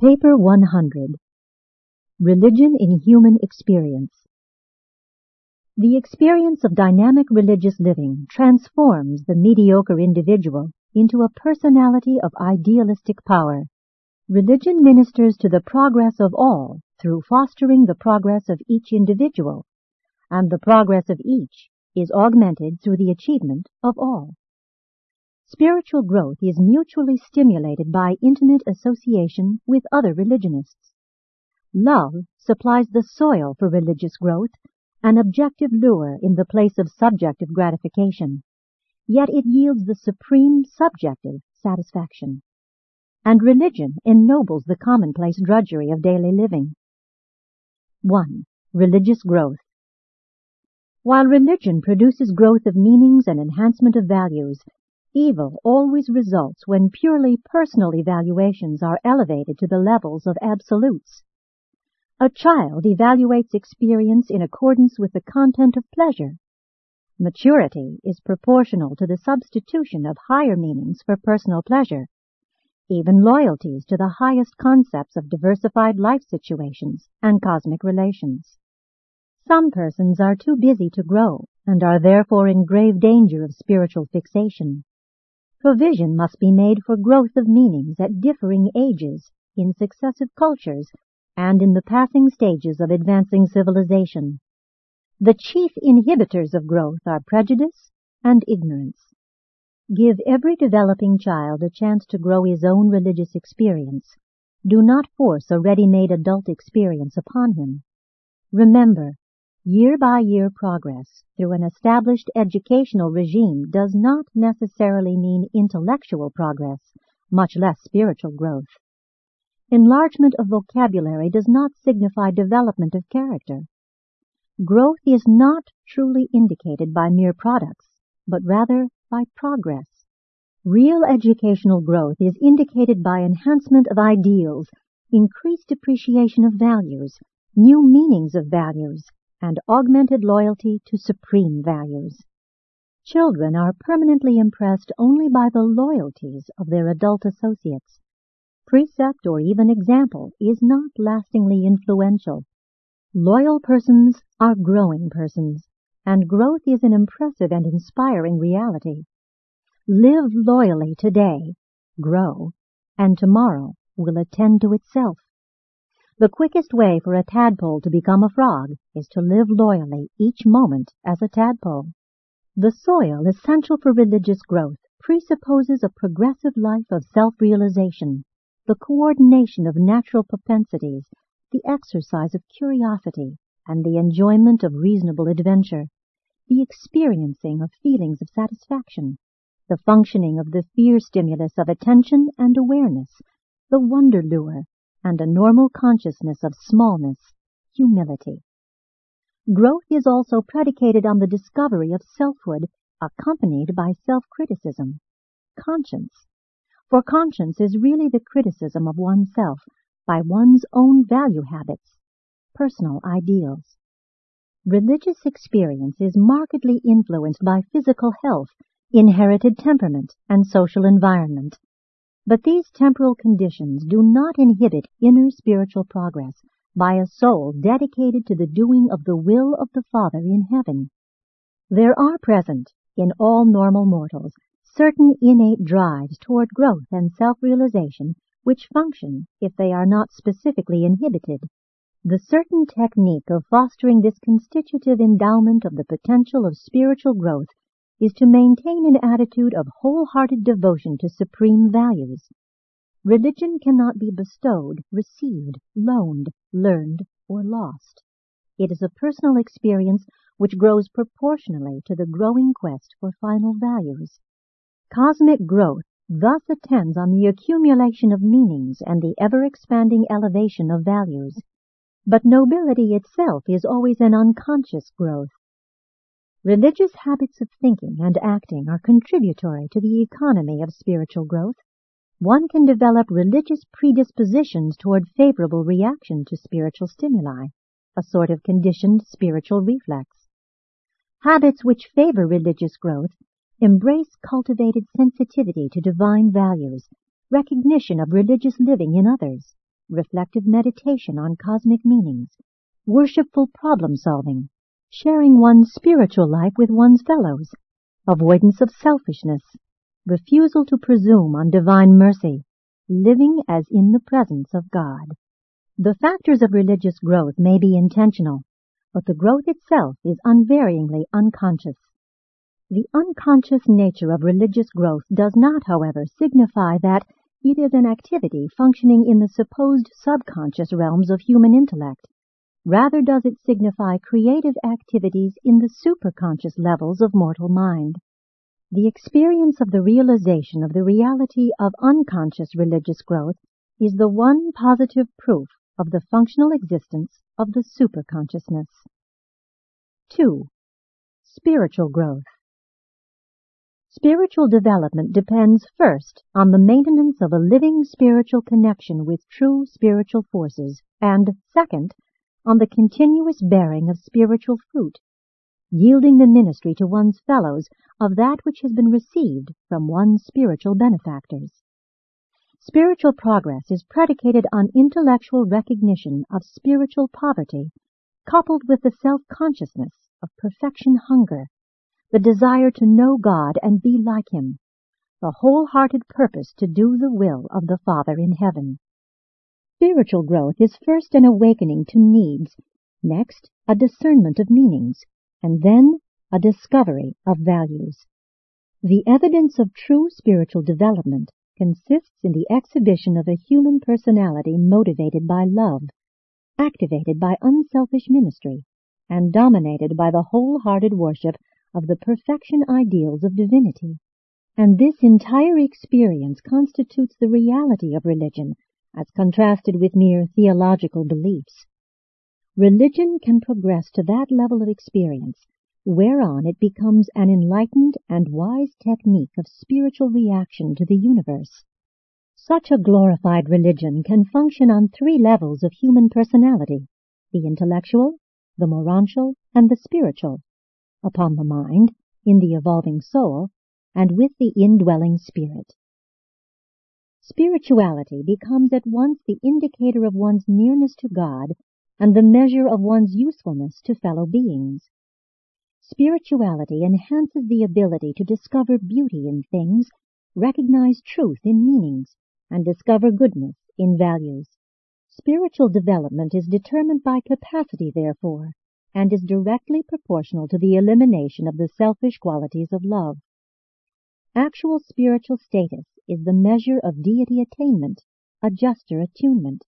Paper 100 Religion in Human Experience The experience of dynamic religious living transforms the mediocre individual into a personality of idealistic power. Religion ministers to the progress of all through fostering the progress of each individual, and the progress of each is augmented through the achievement of all. Spiritual growth is mutually stimulated by intimate association with other religionists. Love supplies the soil for religious growth, an objective lure in the place of subjective gratification, yet it yields the supreme subjective satisfaction. And religion ennobles the commonplace drudgery of daily living. 1. Religious growth. While religion produces growth of meanings and enhancement of values, Evil always results when purely personal evaluations are elevated to the levels of absolutes. A child evaluates experience in accordance with the content of pleasure. Maturity is proportional to the substitution of higher meanings for personal pleasure, even loyalties to the highest concepts of diversified life situations and cosmic relations. Some persons are too busy to grow and are therefore in grave danger of spiritual fixation. Provision must be made for growth of meanings at differing ages, in successive cultures, and in the passing stages of advancing civilization. The chief inhibitors of growth are prejudice and ignorance. Give every developing child a chance to grow his own religious experience. Do not force a ready-made adult experience upon him. Remember, Year by year progress through an established educational regime does not necessarily mean intellectual progress, much less spiritual growth. Enlargement of vocabulary does not signify development of character. Growth is not truly indicated by mere products, but rather by progress. Real educational growth is indicated by enhancement of ideals, increased appreciation of values, new meanings of values, and augmented loyalty to supreme values. Children are permanently impressed only by the loyalties of their adult associates. Precept or even example is not lastingly influential. Loyal persons are growing persons, and growth is an impressive and inspiring reality. Live loyally today, grow, and tomorrow will attend to itself. The quickest way for a tadpole to become a frog is to live loyally each moment as a tadpole. The soil essential for religious growth presupposes a progressive life of self-realization, the coordination of natural propensities, the exercise of curiosity, and the enjoyment of reasonable adventure, the experiencing of feelings of satisfaction, the functioning of the fear stimulus of attention and awareness, the wonder lure, and a normal consciousness of smallness, humility. Growth is also predicated on the discovery of selfhood accompanied by self-criticism, conscience. For conscience is really the criticism of oneself by one's own value habits, personal ideals. Religious experience is markedly influenced by physical health, inherited temperament, and social environment. But these temporal conditions do not inhibit inner spiritual progress by a soul dedicated to the doing of the will of the Father in heaven. There are present in all normal mortals certain innate drives toward growth and self-realization which function if they are not specifically inhibited. The certain technique of fostering this constitutive endowment of the potential of spiritual growth is to maintain an attitude of wholehearted devotion to supreme values. Religion cannot be bestowed, received, loaned, learned, or lost. It is a personal experience which grows proportionally to the growing quest for final values. Cosmic growth thus attends on the accumulation of meanings and the ever-expanding elevation of values. But nobility itself is always an unconscious growth. Religious habits of thinking and acting are contributory to the economy of spiritual growth. One can develop religious predispositions toward favorable reaction to spiritual stimuli, a sort of conditioned spiritual reflex. Habits which favor religious growth embrace cultivated sensitivity to divine values, recognition of religious living in others, reflective meditation on cosmic meanings, worshipful problem solving, sharing one's spiritual life with one's fellows, avoidance of selfishness, refusal to presume on divine mercy, living as in the presence of God. The factors of religious growth may be intentional, but the growth itself is unvaryingly unconscious. The unconscious nature of religious growth does not, however, signify that it is an activity functioning in the supposed subconscious realms of human intellect. Rather does it signify creative activities in the superconscious levels of mortal mind. The experience of the realization of the reality of unconscious religious growth is the one positive proof of the functional existence of the superconsciousness. 2. Spiritual growth. Spiritual development depends first on the maintenance of a living spiritual connection with true spiritual forces, and second, on the continuous bearing of spiritual fruit, yielding the ministry to one's fellows of that which has been received from one's spiritual benefactors. Spiritual progress is predicated on intellectual recognition of spiritual poverty, coupled with the self-consciousness of perfection hunger the desire to know God and be like Him, the wholehearted purpose to do the will of the Father in heaven. Spiritual growth is first an awakening to needs, next a discernment of meanings, and then a discovery of values. The evidence of true spiritual development consists in the exhibition of a human personality motivated by love, activated by unselfish ministry, and dominated by the wholehearted worship of the perfection ideals of divinity. And this entire experience constitutes the reality of religion as contrasted with mere theological beliefs. Religion can progress to that level of experience whereon it becomes an enlightened and wise technique of spiritual reaction to the universe. Such a glorified religion can function on three levels of human personality, the intellectual, the morontial, and the spiritual upon the mind, in the evolving soul, and with the indwelling spirit. Spirituality becomes at once the indicator of one's nearness to God and the measure of one's usefulness to fellow beings. Spirituality enhances the ability to discover beauty in things, recognize truth in meanings, and discover goodness in values. Spiritual development is determined by capacity, therefore, and is directly proportional to the elimination of the selfish qualities of love. Actual spiritual status is the measure of deity attainment, Adjuster attunement.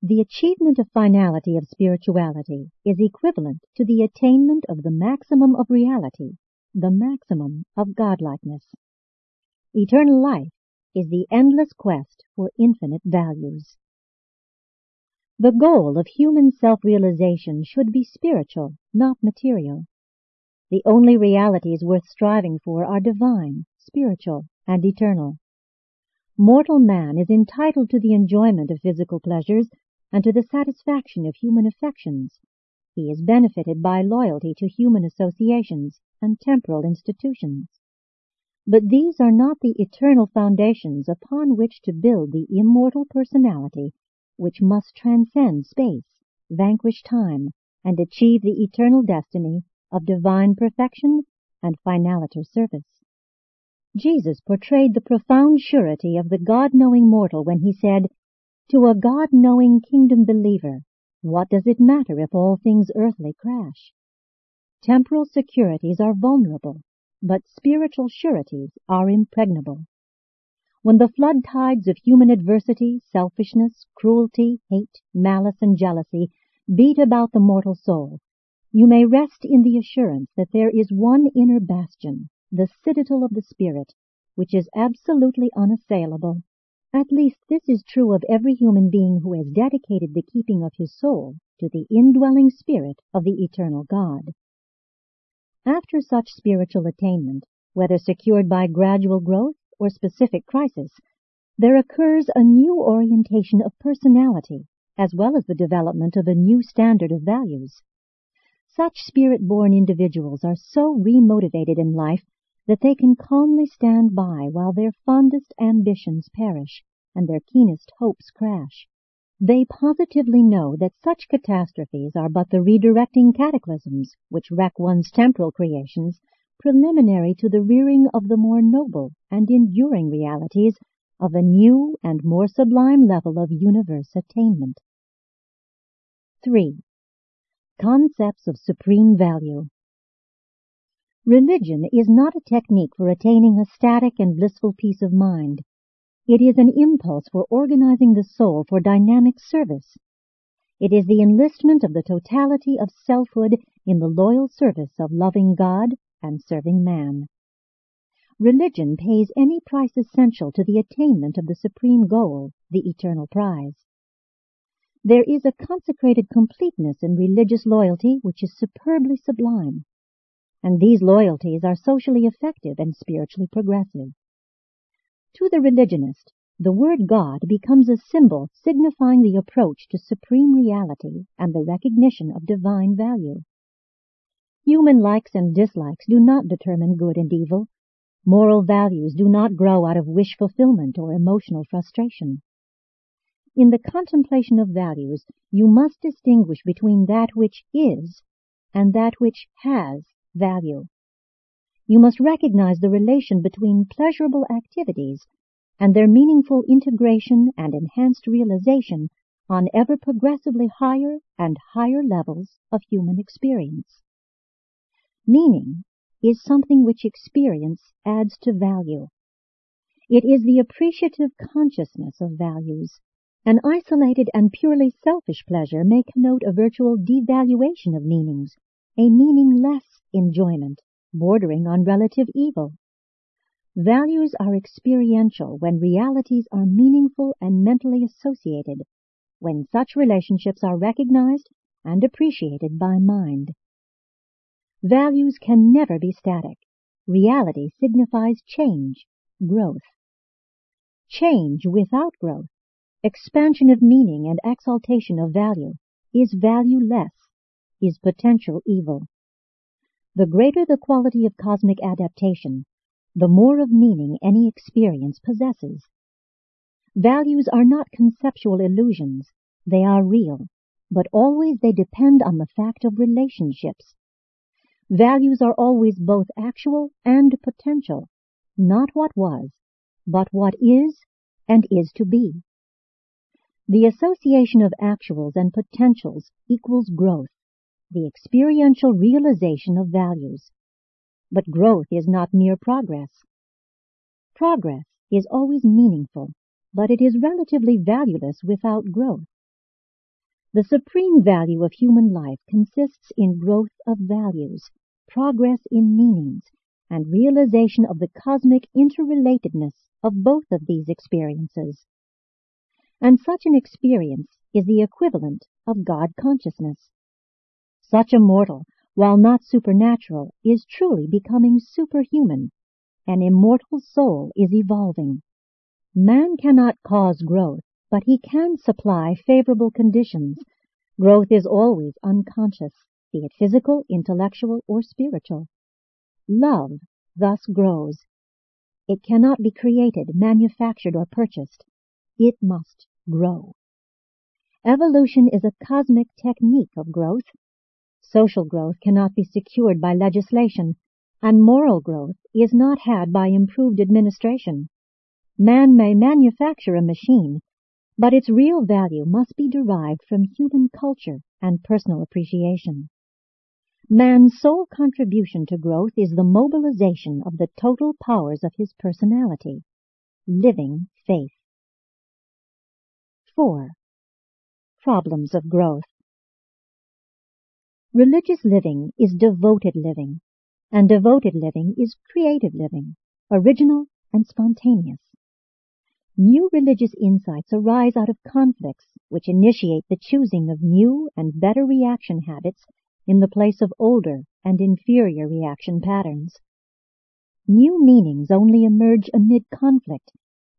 The achievement of finality of spirituality is equivalent to the attainment of the maximum of reality, the maximum of godlikeness. Eternal life is the endless quest for infinite values. The goal of human self-realization should be spiritual, not material. The only realities worth striving for are divine, spiritual, and eternal. Mortal man is entitled to the enjoyment of physical pleasures and to the satisfaction of human affections. He is benefited by loyalty to human associations and temporal institutions. But these are not the eternal foundations upon which to build the immortal personality which must transcend space, vanquish time, and achieve the eternal destiny of divine perfection and finaliter service. Jesus portrayed the profound surety of the God-knowing mortal when he said, To a God-knowing kingdom believer, what does it matter if all things earthly crash? Temporal securities are vulnerable, but spiritual sureties are impregnable. When the flood tides of human adversity, selfishness, cruelty, hate, malice, and jealousy beat about the mortal soul, you may rest in the assurance that there is one inner bastion, the citadel of the spirit, which is absolutely unassailable. At least this is true of every human being who has dedicated the keeping of his soul to the indwelling spirit of the eternal God. After such spiritual attainment, whether secured by gradual growth or specific crisis, there occurs a new orientation of personality as well as the development of a new standard of values. Such spirit-born individuals are so remotivated in life that they can calmly stand by while their fondest ambitions perish and their keenest hopes crash. They positively know that such catastrophes are but the redirecting cataclysms which wreck one's temporal creations preliminary to the rearing of the more noble and enduring realities of a new and more sublime level of universe attainment. 3. Concepts of Supreme Value Religion is not a technique for attaining a static and blissful peace of mind. It is an impulse for organizing the soul for dynamic service. It is the enlistment of the totality of selfhood in the loyal service of loving God and serving man. Religion pays any price essential to the attainment of the supreme goal, the eternal prize. There is a consecrated completeness in religious loyalty which is superbly sublime, and these loyalties are socially effective and spiritually progressive. To the religionist, the word God becomes a symbol signifying the approach to supreme reality and the recognition of divine value. Human likes and dislikes do not determine good and evil. Moral values do not grow out of wish fulfillment or emotional frustration. In the contemplation of values, you must distinguish between that which is and that which has value. You must recognize the relation between pleasurable activities and their meaningful integration and enhanced realization on ever progressively higher and higher levels of human experience. Meaning is something which experience adds to value. It is the appreciative consciousness of values. An isolated and purely selfish pleasure may connote a virtual devaluation of meanings, a meaningless enjoyment bordering on relative evil. Values are experiential when realities are meaningful and mentally associated, when such relationships are recognized and appreciated by mind. Values can never be static. Reality signifies change, growth. Change without growth, expansion of meaning and exaltation of value, is valueless, is potential evil. The greater the quality of cosmic adaptation, the more of meaning any experience possesses. Values are not conceptual illusions, they are real, but always they depend on the fact of relationships. Values are always both actual and potential, not what was, but what is and is to be. The association of actuals and potentials equals growth the experiential realization of values. But growth is not mere progress. Progress is always meaningful, but it is relatively valueless without growth. The supreme value of human life consists in growth of values, progress in meanings, and realization of the cosmic interrelatedness of both of these experiences. And such an experience is the equivalent of God consciousness. Such a mortal, while not supernatural, is truly becoming superhuman. An immortal soul is evolving. Man cannot cause growth, but he can supply favorable conditions. Growth is always unconscious, be it physical, intellectual, or spiritual. Love thus grows. It cannot be created, manufactured, or purchased. It must grow. Evolution is a cosmic technique of growth. Social growth cannot be secured by legislation, and moral growth is not had by improved administration. Man may manufacture a machine, but its real value must be derived from human culture and personal appreciation. Man's sole contribution to growth is the mobilization of the total powers of his personality, living faith. 4. Problems of growth. Religious living is devoted living, and devoted living is creative living, original and spontaneous. New religious insights arise out of conflicts which initiate the choosing of new and better reaction habits in the place of older and inferior reaction patterns. New meanings only emerge amid conflict,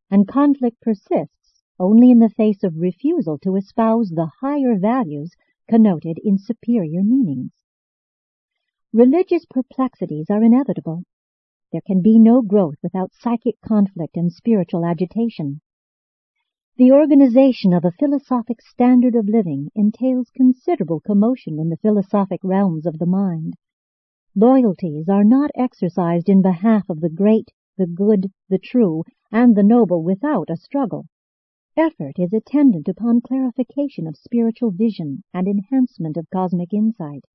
and conflict persists only in the face of refusal to espouse the higher values connoted in superior meanings. Religious perplexities are inevitable. There can be no growth without psychic conflict and spiritual agitation. The organization of a philosophic standard of living entails considerable commotion in the philosophic realms of the mind. Loyalties are not exercised in behalf of the great, the good, the true, and the noble without a struggle. Effort is attendant upon clarification of spiritual vision and enhancement of cosmic insight.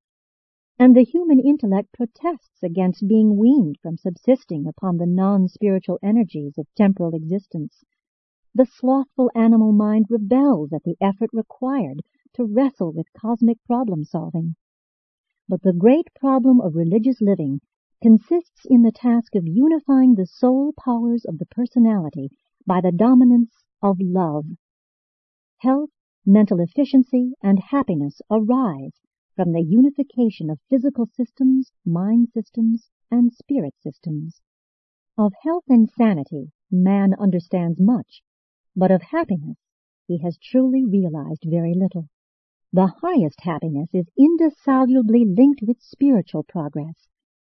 And the human intellect protests against being weaned from subsisting upon the non-spiritual energies of temporal existence. The slothful animal mind rebels at the effort required to wrestle with cosmic problem solving. But the great problem of religious living consists in the task of unifying the soul powers of the personality by the dominance of love. Health, mental efficiency, and happiness arise from the unification of physical systems, mind systems, and spirit systems. Of health and sanity man understands much, but of happiness he has truly realized very little. The highest happiness is indissolubly linked with spiritual progress.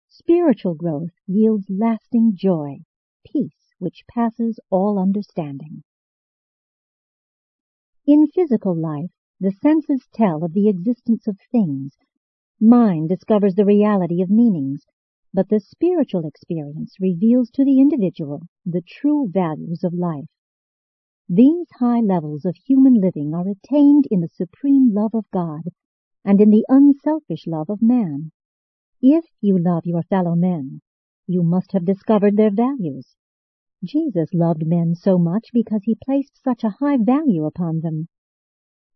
Spiritual growth yields lasting joy, peace which passes all understanding. In physical life, the senses tell of the existence of things. Mind discovers the reality of meanings, but the spiritual experience reveals to the individual the true values of life. These high levels of human living are attained in the supreme love of God and in the unselfish love of man. If you love your fellow men, you must have discovered their values. Jesus loved men so much because he placed such a high value upon them.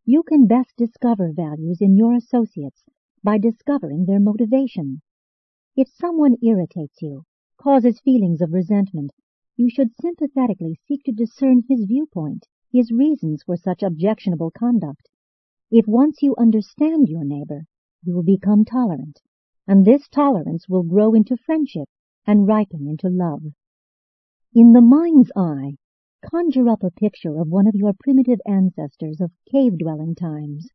You can best discover values in your associates by discovering their motivation. If someone irritates you, causes feelings of resentment, you should sympathetically seek to discern his viewpoint, his reasons for such objectionable conduct. If once you understand your neighbor, you will become tolerant, and this tolerance will grow into friendship and ripen into love. In the mind's eye, conjure up a picture of one of your primitive ancestors of cave-dwelling times.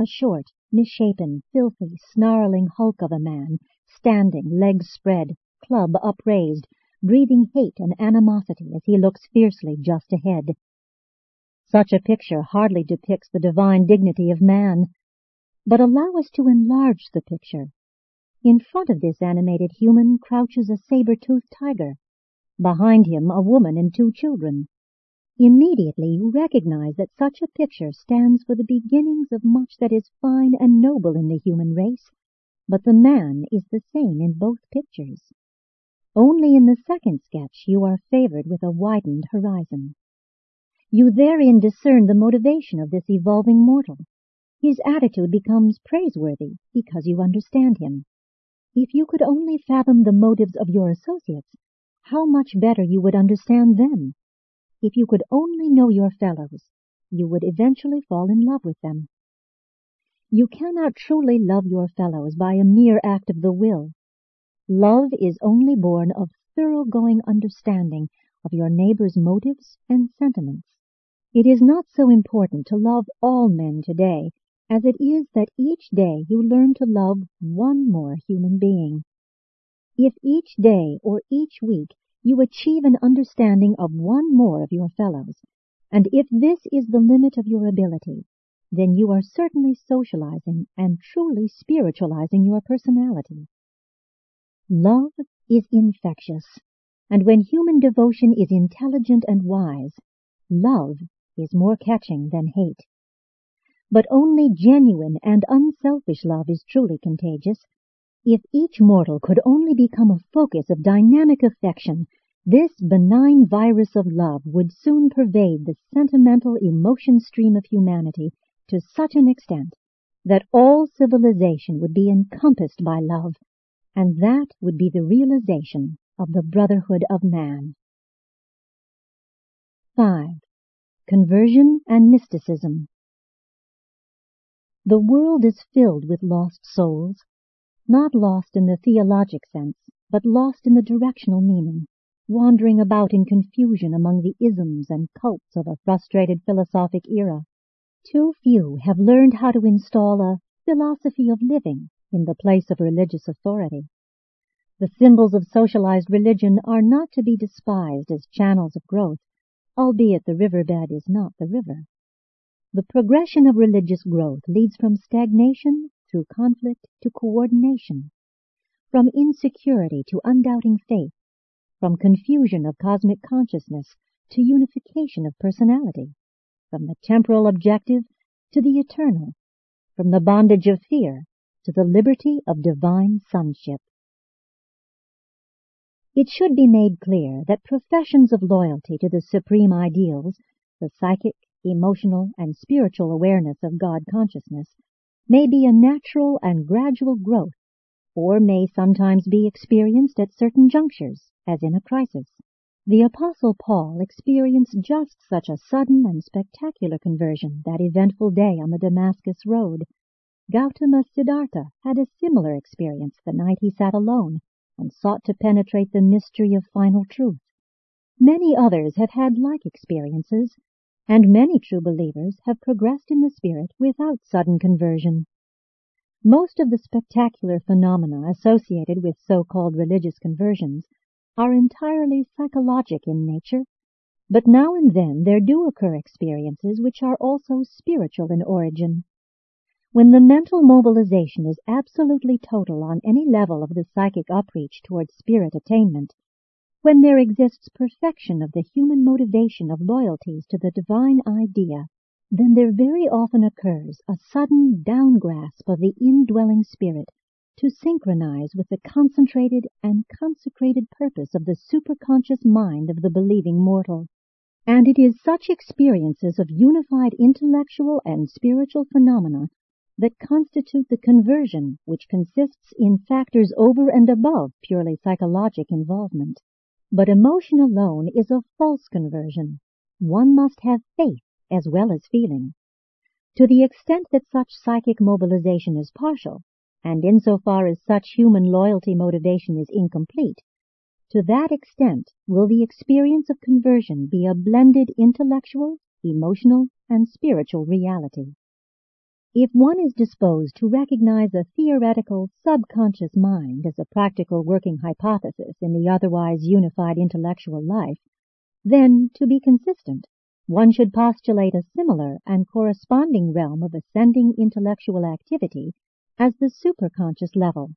A short, misshapen, filthy, snarling hulk of a man, standing, legs spread, club upraised, breathing hate and animosity as he looks fiercely just ahead. Such a picture hardly depicts the divine dignity of man, but allow us to enlarge the picture. In front of this animated human crouches a saber-toothed tiger. Behind him a woman and two children. Immediately you recognize that such a picture stands for the beginnings of much that is fine and noble in the human race, but the man is the same in both pictures. Only in the second sketch you are favored with a widened horizon. You therein discern the motivation of this evolving mortal. His attitude becomes praiseworthy because you understand him. If you could only fathom the motives of your associates, how much better you would understand them. If you could only know your fellows, you would eventually fall in love with them. You cannot truly love your fellows by a mere act of the will. Love is only born of thoroughgoing understanding of your neighbor's motives and sentiments. It is not so important to love all men today as it is that each day you learn to love one more human being. If each day or each week you achieve an understanding of one more of your fellows, and if this is the limit of your ability, then you are certainly socializing and truly spiritualizing your personality. Love is infectious, and when human devotion is intelligent and wise, love is more catching than hate. But only genuine and unselfish love is truly contagious. If each mortal could only become a focus of dynamic affection, this benign virus of love would soon pervade the sentimental emotion stream of humanity to such an extent that all civilization would be encompassed by love and that would be the realization of the brotherhood of man. 5. Conversion and Mysticism The world is filled with lost souls, not lost in the theologic sense, but lost in the directional meaning, wandering about in confusion among the isms and cults of a frustrated philosophic era. Too few have learned how to install a philosophy of living in the place of religious authority. The symbols of socialized religion are not to be despised as channels of growth, albeit the riverbed is not the river. The progression of religious growth leads from stagnation through conflict to coordination, from insecurity to undoubting faith, from confusion of cosmic consciousness to unification of personality, from the temporal objective to the eternal, from the bondage of fear to the liberty of divine sonship. It should be made clear that professions of loyalty to the supreme ideals, the psychic, emotional, and spiritual awareness of God consciousness may be a natural and gradual growth, or may sometimes be experienced at certain junctures, as in a crisis. The Apostle Paul experienced just such a sudden and spectacular conversion that eventful day on the Damascus road. Gautama Siddhartha had a similar experience the night he sat alone and sought to penetrate the mystery of final truth. Many others have had like experiences, and many true believers have progressed in the Spirit without sudden conversion. Most of the spectacular phenomena associated with so-called religious conversions are entirely psychologic in nature, but now and then there do occur experiences which are also spiritual in origin. When the mental mobilization is absolutely total on any level of the psychic upreach towards spirit attainment, when there exists perfection of the human motivation of loyalties to the divine idea, then there very often occurs a sudden downgrasp of the indwelling spirit to synchronize with the concentrated and consecrated purpose of the superconscious mind of the believing mortal. And it is such experiences of unified intellectual and spiritual phenomena that constitute the conversion which consists in factors over and above purely psychologic involvement. But emotion alone is a false conversion. One must have faith as well as feeling. To the extent that such psychic mobilization is partial, and insofar as such human loyalty motivation is incomplete, to that extent will the experience of conversion be a blended intellectual, emotional, and spiritual reality. If one is disposed to recognize a theoretical subconscious mind as a practical working hypothesis in the otherwise unified intellectual life, then, to be consistent, one should postulate a similar and corresponding realm of ascending intellectual activity as the superconscious level,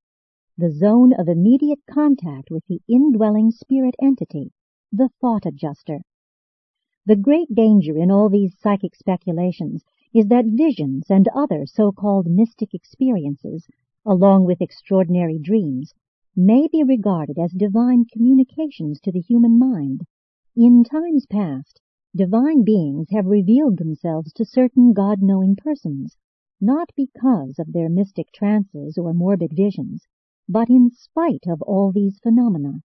the zone of immediate contact with the indwelling spirit entity, the thought adjuster. The great danger in all these psychic speculations is that visions and other so-called mystic experiences, along with extraordinary dreams, may be regarded as divine communications to the human mind. In times past, divine beings have revealed themselves to certain God-knowing persons, not because of their mystic trances or morbid visions, but in spite of all these phenomena.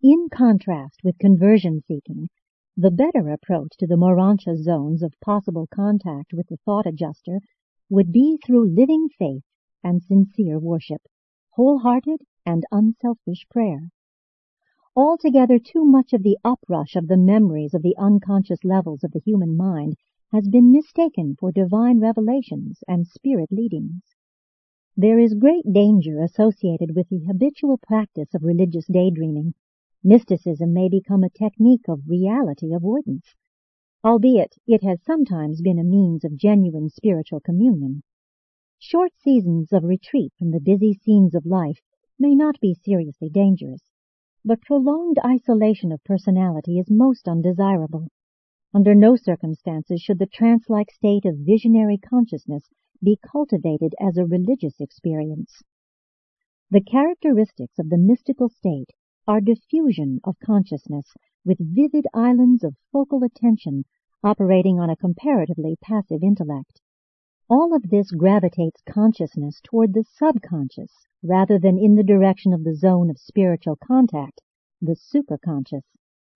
In contrast with conversion seeking, the better approach to the Morontia zones of possible contact with the thought adjuster would be through living faith and sincere worship, wholehearted and unselfish prayer. Altogether too much of the uprush of the memories of the unconscious levels of the human mind has been mistaken for divine revelations and spirit leadings. There is great danger associated with the habitual practice of religious daydreaming Mysticism may become a technique of reality avoidance, albeit it has sometimes been a means of genuine spiritual communion. Short seasons of retreat from the busy scenes of life may not be seriously dangerous, but prolonged isolation of personality is most undesirable. Under no circumstances should the trance-like state of visionary consciousness be cultivated as a religious experience. The characteristics of the mystical state are diffusion of consciousness with vivid islands of focal attention operating on a comparatively passive intellect. All of this gravitates consciousness toward the subconscious rather than in the direction of the zone of spiritual contact, the superconscious.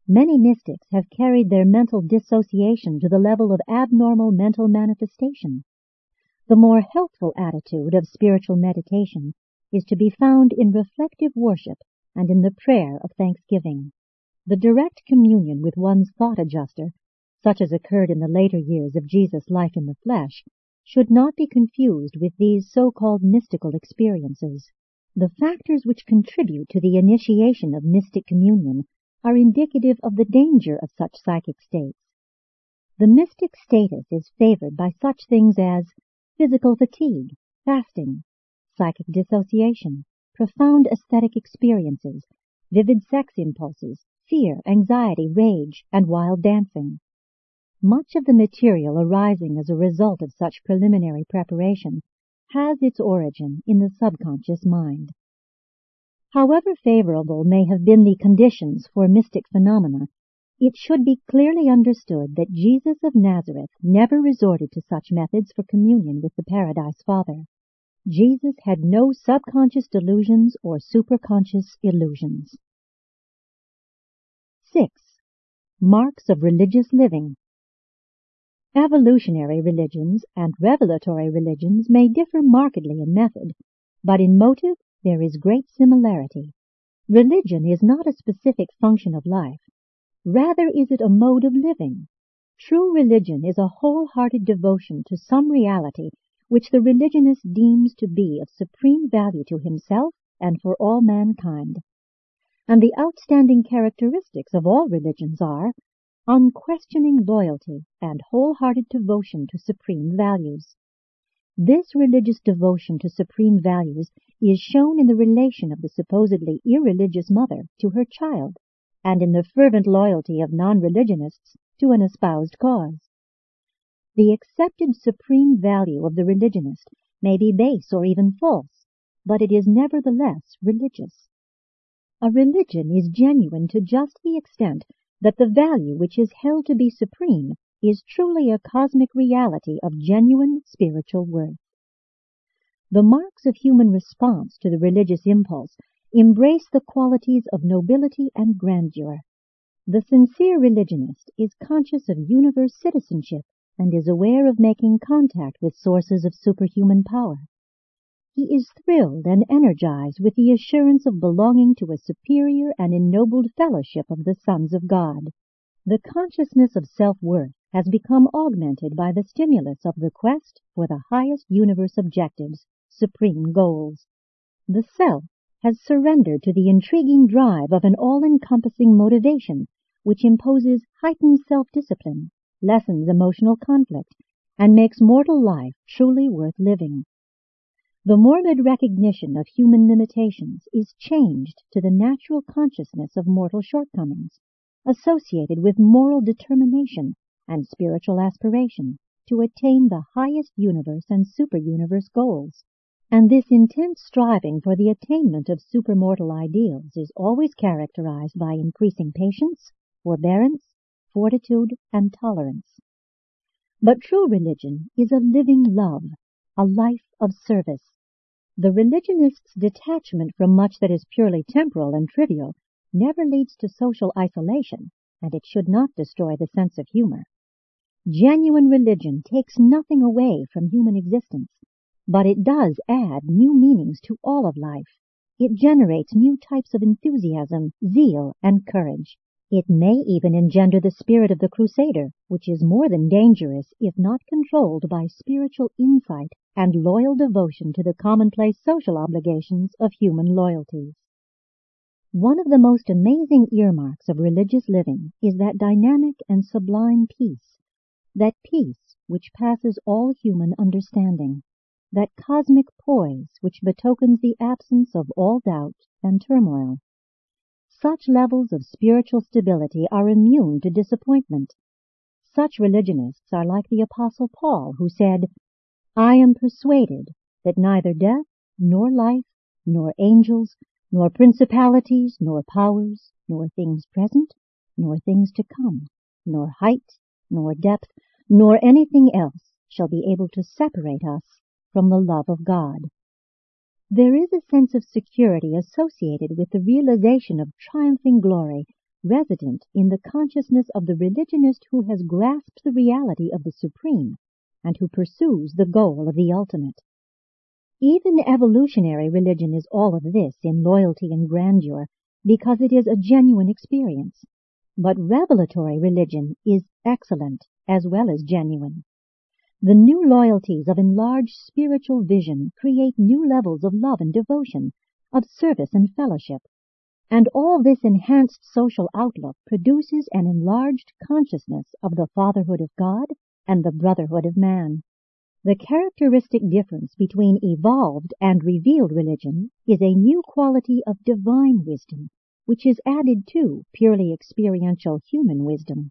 Many mystics have carried their mental dissociation to the level of abnormal mental manifestation. The more healthful attitude of spiritual meditation is to be found in reflective worship and in the prayer of thanksgiving. The direct communion with one's thought adjuster, such as occurred in the later years of Jesus' life in the flesh, should not be confused with these so-called mystical experiences. The factors which contribute to the initiation of mystic communion are indicative of the danger of such psychic states. The mystic status is favored by such things as physical fatigue, fasting, psychic dissociation, profound aesthetic experiences, vivid sex impulses, fear, anxiety, rage, and wild dancing. Much of the material arising as a result of such preliminary preparation has its origin in the subconscious mind. However favorable may have been the conditions for mystic phenomena, it should be clearly understood that Jesus of Nazareth never resorted to such methods for communion with the Paradise Father. Jesus had no subconscious delusions or superconscious illusions. 6. Marks of religious living. Evolutionary religions and revelatory religions may differ markedly in method, but in motive there is great similarity. Religion is not a specific function of life. Rather is it a mode of living. True religion is a wholehearted devotion to some reality which the religionist deems to be of supreme value to himself and for all mankind. And the outstanding characteristics of all religions are unquestioning loyalty and wholehearted devotion to supreme values. This religious devotion to supreme values is shown in the relation of the supposedly irreligious mother to her child, and in the fervent loyalty of non-religionists to an espoused cause. The accepted supreme value of the religionist may be base or even false, but it is nevertheless religious. A religion is genuine to just the extent that the value which is held to be supreme is truly a cosmic reality of genuine spiritual worth. The marks of human response to the religious impulse embrace the qualities of nobility and grandeur. The sincere religionist is conscious of universe citizenship and is aware of making contact with sources of superhuman power. He is thrilled and energized with the assurance of belonging to a superior and ennobled fellowship of the sons of God. The consciousness of self-worth has become augmented by the stimulus of the quest for the highest universe objectives, supreme goals. The self has surrendered to the intriguing drive of an all-encompassing motivation which imposes heightened self-discipline, lessens emotional conflict, and makes mortal life truly worth living. The morbid recognition of human limitations is changed to the natural consciousness of mortal shortcomings, associated with moral determination and spiritual aspiration to attain the highest universe and superuniverse goals. And this intense striving for the attainment of supermortal ideals is always characterized by increasing patience, forbearance, fortitude, and tolerance. But true religion is a living love, a life of service. The religionist's detachment from much that is purely temporal and trivial never leads to social isolation, and it should not destroy the sense of humor. Genuine religion takes nothing away from human existence, but it does add new meanings to all of life. It generates new types of enthusiasm, zeal, and courage. It may even engender the spirit of the crusader, which is more than dangerous if not controlled by spiritual insight and loyal devotion to the commonplace social obligations of human loyalties. One of the most amazing earmarks of religious living is that dynamic and sublime peace, that peace which passes all human understanding, that cosmic poise which betokens the absence of all doubt and turmoil. Such levels of spiritual stability are immune to disappointment. Such religionists are like the Apostle Paul, who said, I am persuaded that neither death, nor life, nor angels, nor principalities, nor powers, nor things present, nor things to come, nor height, nor depth, nor anything else shall be able to separate us from the love of God. There is a sense of security associated with the realization of triumphing glory resident in the consciousness of the religionist who has grasped the reality of the supreme and who pursues the goal of the ultimate. Even evolutionary religion is all of this in loyalty and grandeur because it is a genuine experience. But revelatory religion is excellent as well as genuine. The new loyalties of enlarged spiritual vision create new levels of love and devotion, of service and fellowship. And all this enhanced social outlook produces an enlarged consciousness of the fatherhood of God and the brotherhood of man. The characteristic difference between evolved and revealed religion is a new quality of divine wisdom, which is added to purely experiential human wisdom.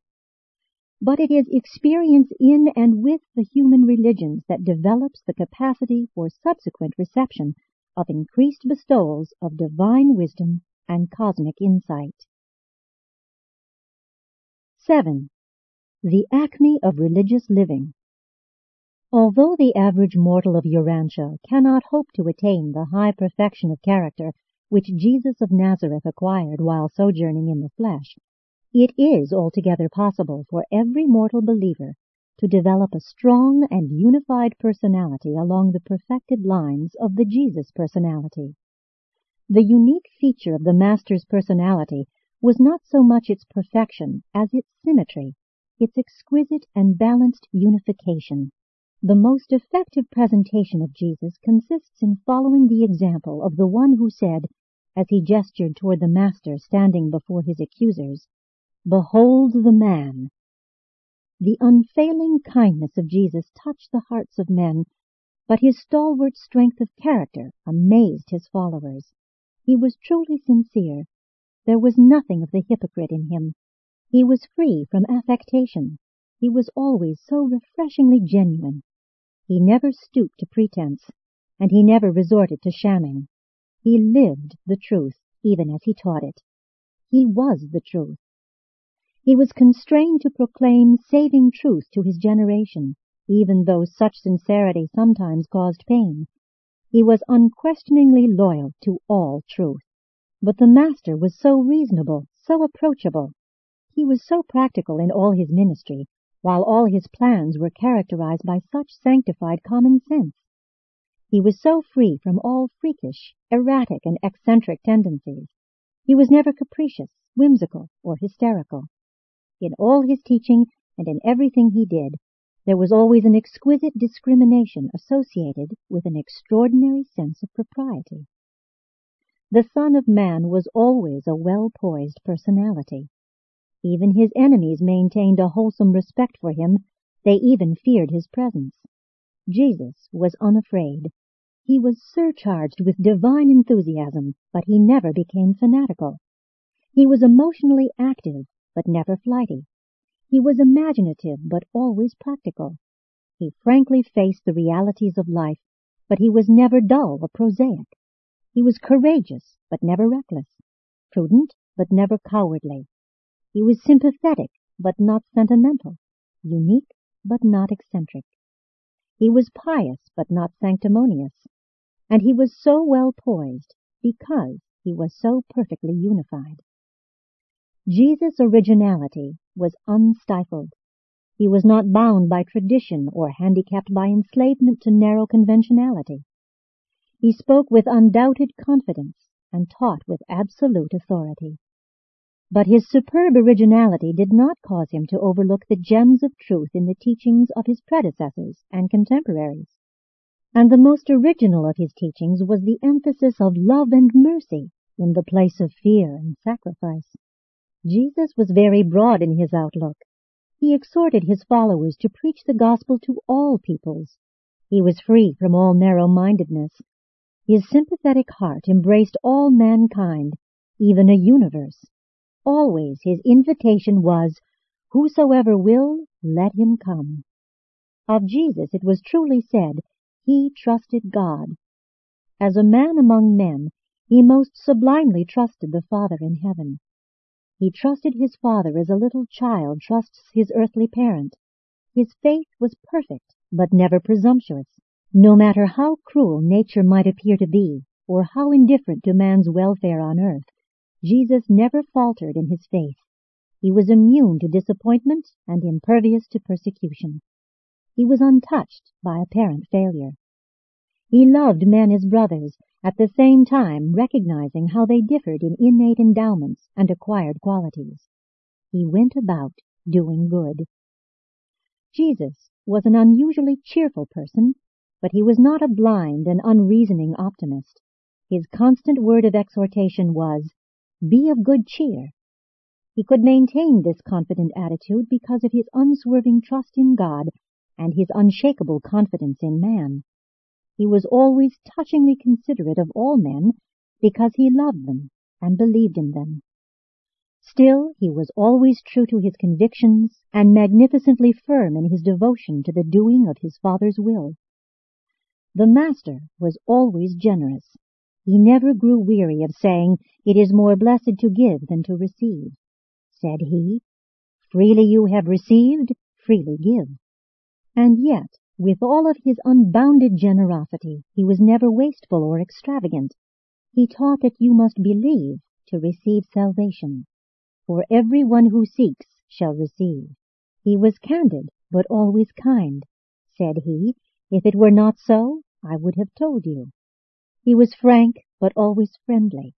But it is experience in and with the human religions that develops the capacity for subsequent reception of increased bestowals of divine wisdom and cosmic insight. 7. The acme of religious living. Although the average mortal of Urantia cannot hope to attain the high perfection of character which Jesus of Nazareth acquired while sojourning in the flesh, it is altogether possible for every mortal believer to develop a strong and unified personality along the perfected lines of the Jesus personality. The unique feature of the Master's personality was not so much its perfection as its symmetry, its exquisite and balanced unification. The most effective presentation of Jesus consists in following the example of the one who said, as he gestured toward the Master standing before his accusers, Behold the man! The unfailing kindness of Jesus touched the hearts of men, but his stalwart strength of character amazed his followers. He was truly sincere. There was nothing of the hypocrite in him. He was free from affectation. He was always so refreshingly genuine. He never stooped to pretense, and he never resorted to shamming. He lived the truth, even as he taught it. He was the truth. He was constrained to proclaim saving truth to his generation, even though such sincerity sometimes caused pain. He was unquestioningly loyal to all truth. But the Master was so reasonable, so approachable. He was so practical in all his ministry, while all his plans were characterized by such sanctified common sense. He was so free from all freakish, erratic, and eccentric tendencies. He was never capricious, whimsical, or hysterical. In all his teaching and in everything he did, there was always an exquisite discrimination associated with an extraordinary sense of propriety. The Son of Man was always a well-poised personality. Even his enemies maintained a wholesome respect for him. They even feared his presence. Jesus was unafraid. He was surcharged with divine enthusiasm, but he never became fanatical. He was emotionally active but never flighty. He was imaginative, but always practical. He frankly faced the realities of life, but he was never dull or prosaic. He was courageous, but never reckless, prudent, but never cowardly. He was sympathetic, but not sentimental, unique, but not eccentric. He was pious, but not sanctimonious, and he was so well poised because he was so perfectly unified. Jesus' originality was unstifled. He was not bound by tradition or handicapped by enslavement to narrow conventionality. He spoke with undoubted confidence and taught with absolute authority. But his superb originality did not cause him to overlook the gems of truth in the teachings of his predecessors and contemporaries. And the most original of his teachings was the emphasis of love and mercy in the place of fear and sacrifice. Jesus was very broad in his outlook. He exhorted his followers to preach the gospel to all peoples. He was free from all narrow-mindedness. His sympathetic heart embraced all mankind, even a universe. Always his invitation was, Whosoever will, let him come. Of Jesus it was truly said, He trusted God. As a man among men, he most sublimely trusted the Father in heaven. He trusted his father as a little child trusts his earthly parent. His faith was perfect, but never presumptuous. No matter how cruel nature might appear to be, or how indifferent to man's welfare on earth, Jesus never faltered in his faith. He was immune to disappointment and impervious to persecution. He was untouched by apparent failure. He loved men as brothers at the same time recognizing how they differed in innate endowments and acquired qualities. He went about doing good. Jesus was an unusually cheerful person, but he was not a blind and unreasoning optimist. His constant word of exhortation was, Be of good cheer. He could maintain this confident attitude because of his unswerving trust in God and his unshakable confidence in man. He was always touchingly considerate of all men because he loved them and believed in them. Still, he was always true to his convictions and magnificently firm in his devotion to the doing of his Father's will. The Master was always generous. He never grew weary of saying, It is more blessed to give than to receive. Said he, Freely you have received, freely give. And yet, with all of his unbounded generosity, he was never wasteful or extravagant. He taught that you must believe to receive salvation. For every one who seeks shall receive. He was candid, but always kind. Said he, If it were not so, I would have told you. He was frank, but always friendly.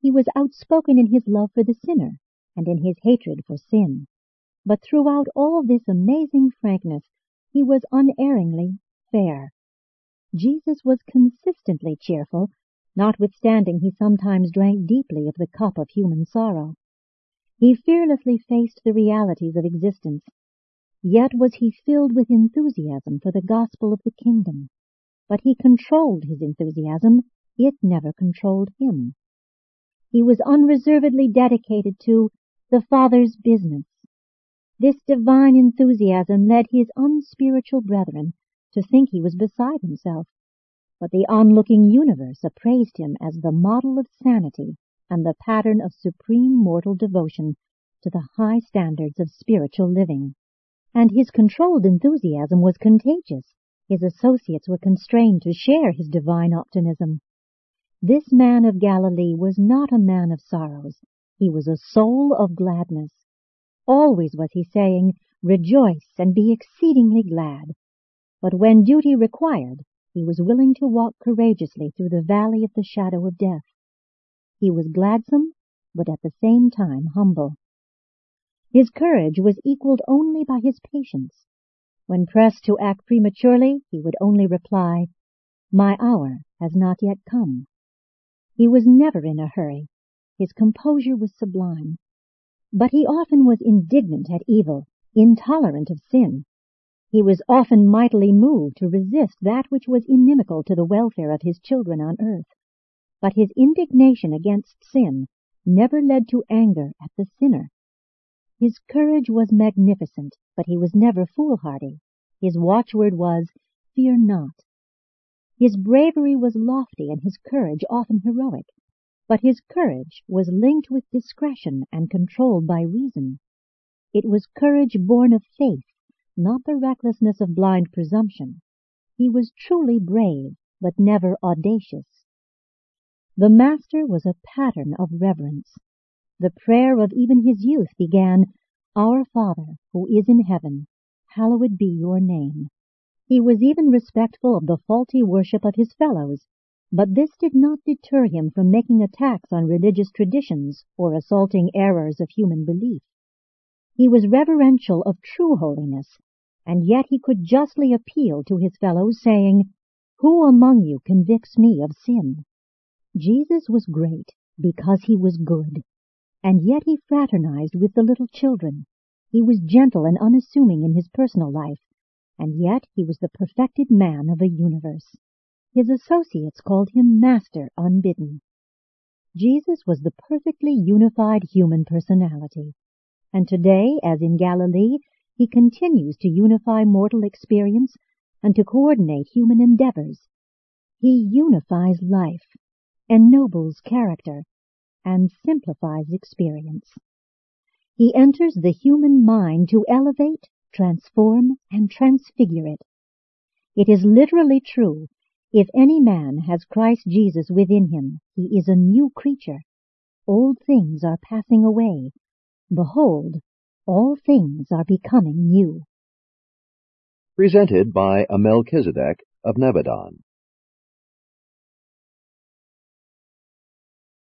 He was outspoken in his love for the sinner and in his hatred for sin. But throughout all this amazing frankness, he was unerringly fair. Jesus was consistently cheerful, notwithstanding he sometimes drank deeply of the cup of human sorrow. He fearlessly faced the realities of existence, yet was he filled with enthusiasm for the gospel of the kingdom. But he controlled his enthusiasm, it never controlled him. He was unreservedly dedicated to the Father's business. This divine enthusiasm led his unspiritual brethren to think he was beside himself, but the onlooking universe appraised him as the model of sanity and the pattern of supreme mortal devotion to the high standards of spiritual living. And his controlled enthusiasm was contagious. His associates were constrained to share his divine optimism. This man of Galilee was not a man of sorrows. He was a soul of gladness. Always was he saying, Rejoice and be exceedingly glad. But when duty required, he was willing to walk courageously through the valley of the shadow of death. He was gladsome, but at the same time humble. His courage was equaled only by his patience. When pressed to act prematurely, he would only reply, My hour has not yet come. He was never in a hurry. His composure was sublime. But he often was indignant at evil, intolerant of sin. He was often mightily moved to resist that which was inimical to the welfare of his children on earth. But his indignation against sin never led to anger at the sinner. His courage was magnificent, but he was never foolhardy. His watchword was, Fear not. His bravery was lofty and his courage often heroic, but his courage was linked with discretion and controlled by reason. It was courage born of faith, not the recklessness of blind presumption. He was truly brave, but never audacious. The Master was a pattern of reverence. The prayer of even his youth began, Our Father, who is in heaven, hallowed be your name. He was even respectful of the faulty worship of his fellows, but this did not deter him from making attacks on religious traditions or assaulting errors of human belief. He was reverential of true holiness, and yet he could justly appeal to his fellows, saying, Who among you convicts me of sin? Jesus was great because he was good. And yet he fraternized with the little children. He was gentle and unassuming in his personal life, and yet he was the perfected man of a universe. His associates called him Master unbidden. Jesus was the perfectly unified human personality, and today, as in Galilee, he continues to unify mortal experience and to coordinate human endeavors. He unifies life, ennobles character, and simplifies experience. He enters the human mind to elevate, transform, and transfigure it. It is literally true, if any man has Christ Jesus within him, he is a new creature. Old things are passing away. Behold, all things are becoming new. Presented by a Melchizedek of Nebadon.